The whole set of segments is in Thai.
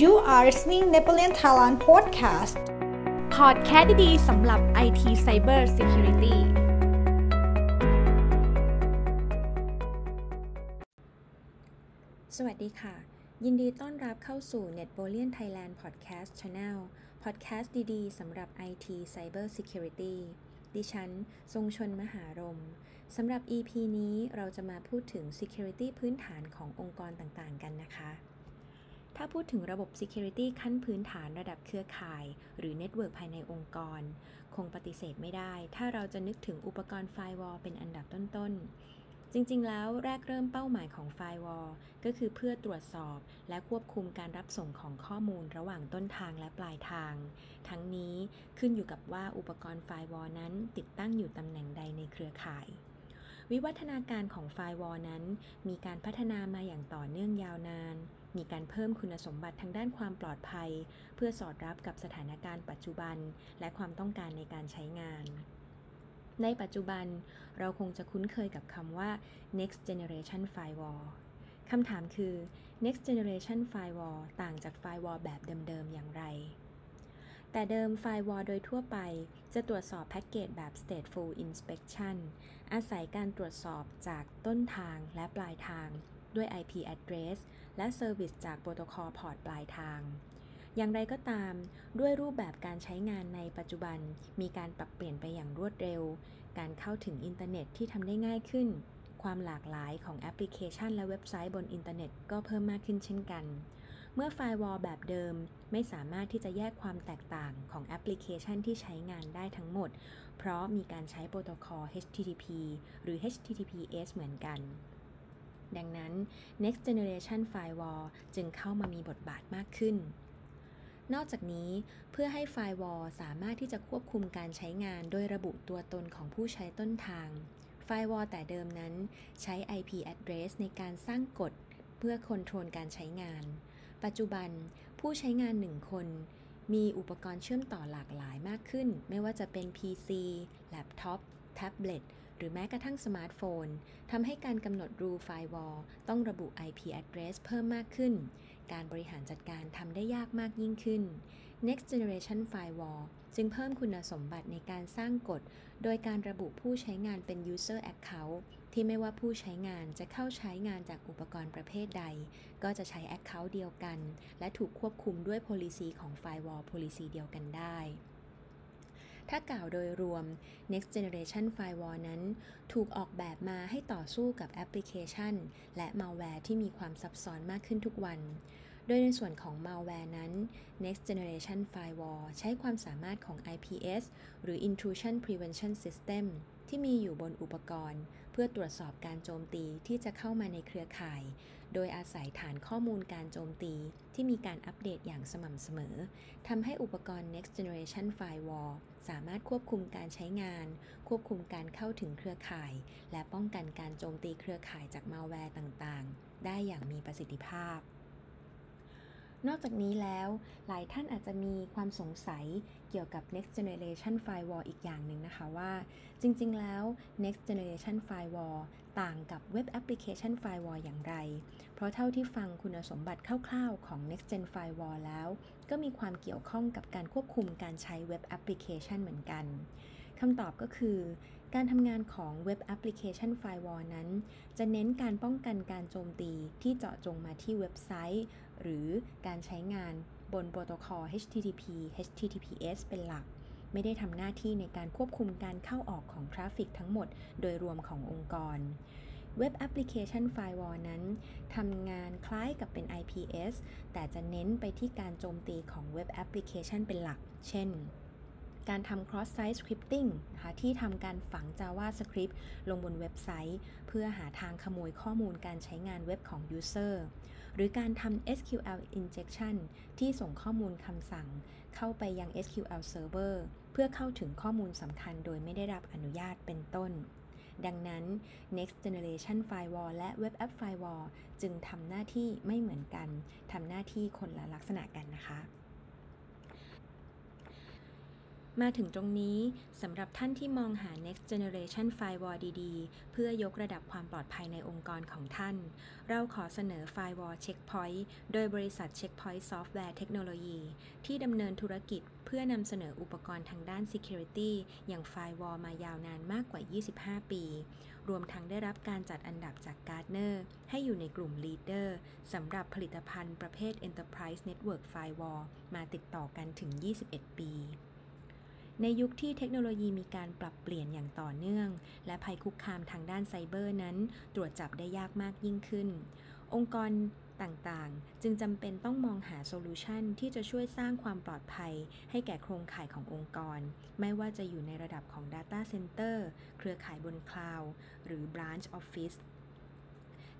You are listening Napoleon Thailand Podcast พอดแคสต์ดีๆสำหรับ IT Cyber Security สวัสดีค่ะ ยินดีต้อนรับเข้าสู่ n e t b o l i a n Thailand Podcast Channel Podcast ดีๆสำหรับ IT Cyber Security ดิฉัน ทรงชนมหารมสำหรับ EP นี้เราจะมาพูดถึง Security พื้นฐานขององค์กรต่างๆ กันนะคะ ถ้าพูดถึงระบบ Security ขั้นพื้นฐานระดับเครือข่าย หรือ Network ภายในองค์กร คงปฏิเสธไม่ได้ ถ้าเราจะนึกถึงอุปกรณ์ firewall เป็นอันดับต้นๆ จริงๆ แล้วแรกเริ่มเป้าหมายของ firewall ก็คือเพื่อตรวจสอบและควบคุมการรับส่งของข้อมูลระหว่างต้นทางและปลายทาง ทั้งนี้ขึ้นอยู่กับว่าอุปกรณ์ firewall นั้นติดตั้งอยู่ตำแหน่งใดในเครือข่ายวิวัฒนาการของ firewall นั้น มีการพัฒนามาอย่างต่อเนื่องยาวนาน มีการเพิ่มคุณสมบัติทางด้านความปลอดภัย เพื่อสอดรับกับสถานการณ์ปัจจุบัน และความต้องการในการใช้งาน ในปัจจุบันเราคงจะคุ้นเคยกับคำว่า next generation firewall คำถามคือ next generation firewall ต่างจาก firewall แบบเดิมๆอย่างไร แต่เดิม firewall โดยทั่วไป จะตรวจสอบแพ็กเกจแบบ stateful inspection อาศัยการตรวจสอบจากต้นทางและปลายทาง ด้วย IP address และ service จาก protocol port ปลายทาง อย่างไรก็ตาม ด้วยรูปแบบการใช้งานในปัจจุบันมีการปรับเปลี่ยนไปอย่างรวดเร็ว การเข้าถึงอินเทอร์เน็ตที่ทำได้ง่ายขึ้น ความหลากหลายของแอปพลิเคชันและเว็บไซต์บนอินเทอร์เน็ตก็เพิ่มมากขึ้นเช่นกัน เมื่อ firewall แบบเดิมไม่สามารถที่จะแยกความแตกต่างของแอปพลิเคชันที่ใช้งานได้ทั้งหมด เพราะมีการใช้โปรโตคอล HTTP หรือ HTTPS เหมือนกัน ดังนั้น next generation firewall จึงเข้ามามีบทบาทมากขึ้น นอกจากนี้เพื่อให้ firewall สามารถที่จะควบคุมการใช้งานโดยระบุตัวตนของผู้ใช้ต้นทาง firewall แต่เดิมนั้นใช้ IP address ในการสร้างกฎเพื่อคอนโทรลการใช้งาน ปัจจุบันผู้ใช้งานหนึ่งคนมีอุปกรณ์เชื่อมต่อหลากหลายมากขึ้น ไม่ว่าจะเป็น PC แล็ปท็อป แท็บเล็ต หรือแม้กระทั่งสมาร์ทโฟนทำให้การกำหนด rule firewall ต้องระบุ IP address เพิ่มมากขึ้น การบริหารจัดการทำได้ยากมากยิ่งขึ้น Next Generation Firewall จึงเพิ่มคุณสมบัติในการสร้างกฎ โดยการระบุผู้ใช้งานเป็น User Account ที่ไม่ว่าผู้ใช้งานจะเข้าใช้งานจากอุปกรณ์ประเภทใด ก็จะใช้ Account เดียวกัน และถูกควบคุมด้วย Policy ของ Firewall Policy เดียวกันได้ ถ้ากล่าวโดยรวม Next Generation Firewall นั้น ถูกออกแบบมาให้ต่อสู้กับแอปพลิเคชัน และมาแวร์ที่มีความซับซ้อนมากขึ้นทุกวัน โดยในส่วนของมาแวร์นั้น Next Generation Firewall ใช้ความสามารถของ IPS หรือ Intrusion Prevention System ที่มีอยู่บนอุปกรณ์ เพื่อตรวจสอบการโจมตีที่จะเข้ามาในเครือข่าย โดยอาศัยฐานข้อมูลการโจมตีที่มีการอัปเดตอย่างสม่ำเสมอทำให้อุปกรณ์ Next Generation Firewall สามารถควบคุมการใช้งาน ควบคุมการเข้าถึงเครือข่าย และป้องกันการโจมตีเครือข่ายจากมาแวร์ต่างๆ ได้อย่างมีประสิทธิภาพ นอกจากนี้แล้ว หลายท่านอาจจะมีความสงสัยเกี่ยวกับ next generation firewall อีกอย่างหนึ่งนะคะว่า จริงๆ แล้ว next generation firewall ต่างกับ web application firewall อย่างไร เพราะเท่าที่ฟังคุณสมบัติคร่าวๆ ของ next gen firewall แล้ว ก็มีความเกี่ยวข้องกับการควบคุมการใช้ web application เหมือนกันคำตอบก็คือ การทำงานของเว็บแอปพลิเคชันไฟวอลนั้น จะเน้นการป้องกันการโจมตีที่เจาะจงมาที่เว็บไซต์ หรือการใช้งานบนโปรโตคอล HTTP HTTPS เป็นหลัก ไม่ได้ทำหน้าที่ในการควบคุมการเข้าออกของ traffic ทั้งหมดโดยรวมขององค์กร web application firewall นั้นทำงานคล้ายกับเป็น IPS แต่จะเน้นไปที่การโจมตีของ web application เป็นหลัก เช่น การทำ cross site scripting นะคะที่ทำการฝัง JavaScript ลงบนเว็บไซต์ เพื่อหาทางขโมยข้อมูลการใช้งานเว็บของ user หรือการทำ SQL injection ที่ส่งข้อมูลคำสั่ง เข้าไปยัง SQL server เพื่อเข้าถึงข้อมูลสำคัญโดยไม่ได้รับอนุญาตเป็นต้น ดังนั้น next generation firewall และ web app firewall จึงทำหน้าที่ไม่เหมือนกัน ทำหน้าที่คนละลักษณะกันนะคะ มาถึงตรงนี้สำหรับท่านที่มองหา next generation firewall ดีๆ เพื่อยกระดับความปลอดภัยในองค์กรของท่าน เราขอเสนอ firewall checkpoint โดยบริษัท checkpoint software technology ที่ดำเนินธุรกิจเพื่อนำเสนออุปกรณ์ทางด้าน security อย่าง firewall มายาวนานมากกว่า 25 ปี รวมทั้งได้รับการจัดอันดับจาก Gartner ให้อยู่ในกลุ่ม leader สำหรับผลิตภัณฑ์ประเภท enterprise network firewall มาติดต่อกันถึง 21 ปี ในยุคที่เทคโนโลยีมีการปรับเปลี่ยนอย่างต่อเนื่อง และภัยคุกคามทางด้านไซเบอร์นั้น ตรวจจับได้ยากมากยิ่งขึ้น องค์กรต่างๆ จึงจำเป็นต้องมองหา solution ที่จะช่วยสร้างความปลอดภัย ให้แก่โครงข่ายขององค์กร ไม่ว่าจะอยู่ในระดับของ Data Center เครือข่ายบนคลาวด์หรือ Branch Office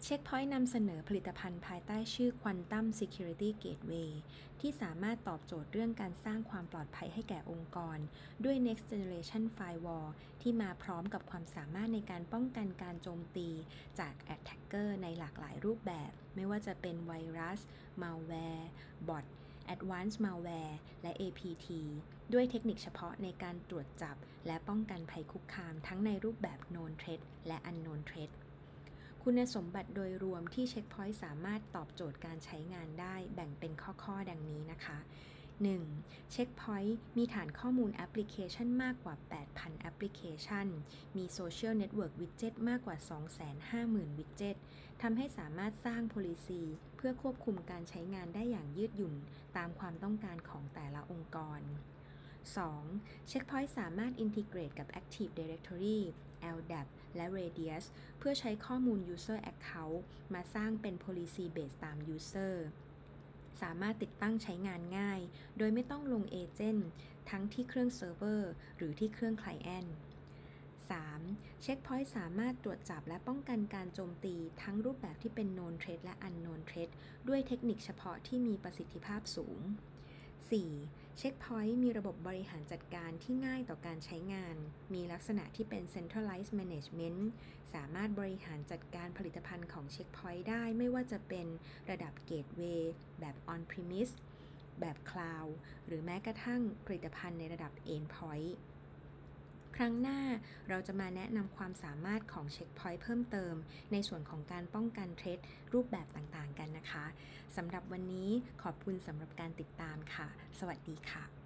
Check Point นำเสนอผลิตภัณฑ์ภายใต้ชื่อ Quantum Security Gateway ที่สามารถตอบโจทย์เรื่องการสร้างความปลอดภัยให้แก่องค์กร ด้วย Next Generation Firewall ที่มาพร้อมกับความสามารถในการป้องกันการโจมตีจาก Attacker ในหลากหลายรูปแบบ ไม่ว่าจะเป็นไวรัส Malware Bot Advanced Malware และ APT ด้วยเทคนิคเฉพาะในการตรวจจับ และป้องกันภัยคุกคามทั้งในรูปแบบ Known Threat และ Unknown Threat คุณสมบัติโดยรวมที่เช็คพอยต์สามารถตอบโจทย์การใช้งานได้แบ่งเป็นข้อๆ ดังนี้นะคะ 1. Check Point มีฐานข้อมูลแอปพลิเคชันมากกว่า 8,000 แอปพลิเคชัน มี social network widget มากกว่า 250,000 widget ทำให้สามารถสร้าง policy เพื่อควบคุมการใช้งานได้อย่างยืดหยุ่น ตามความต้องการของแต่ละองค์กร 2. Check Point สามารถ integrate กับ Active Directory LDAP และ Radius เพื่อใช้ข้อมูล User Account มาสร้างเป็น Policy Base ตาม User สามารถติดตั้งใช้งานง่าย โดยไม่ต้องลง agent ทั้งที่เครื่องเซิร์ฟเวอร์หรือที่เครื่อง client 3. Check Point สามารถตรวจจับและป้องกันการโจมตีทั้งรูปแบบที่เป็น known threat และ unknown threat ด้วยเทคนิคเฉพาะที่มีประสิทธิภาพสูง 4. Check Point มีระบบบริหารจัดการที่ง่ายต่อการใช้งาน มีลักษณะที่เป็น centralized management สามารถบริหารจัดการผลิตภัณฑ์ของ Check Point ได้ไม่ว่าจะเป็นระดับ gateway แบบ on premise แบบ cloud หรือแม้กระทั่งผลิตภัณฑ์ในระดับ endpoint ครั้งหน้าเราจะมาแนะนำความสามารถของเช็คพอยต์เพิ่มเติม ในส่วนของการป้องกันเทรดรูปแบบต่างๆกันนะคะสำหรับวันนี้ขอบคุณสำหรับการติดตามค่ะ สวัสดีค่ะ